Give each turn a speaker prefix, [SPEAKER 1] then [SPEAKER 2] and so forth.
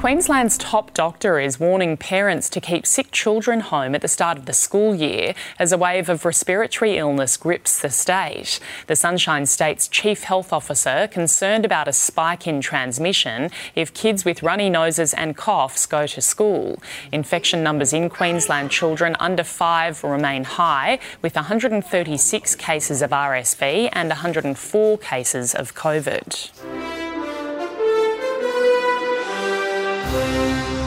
[SPEAKER 1] Queensland's top doctor is warning parents to keep sick children home at the start of the school year as a wave of respiratory illness grips the state. The Sunshine State's Chief Health Officer concerned about a spike in transmission if kids with runny noses and coughs go to school. Infection numbers in Queensland children under five remain high, with 136 cases of RSV and 104 cases of COVID. Thank you.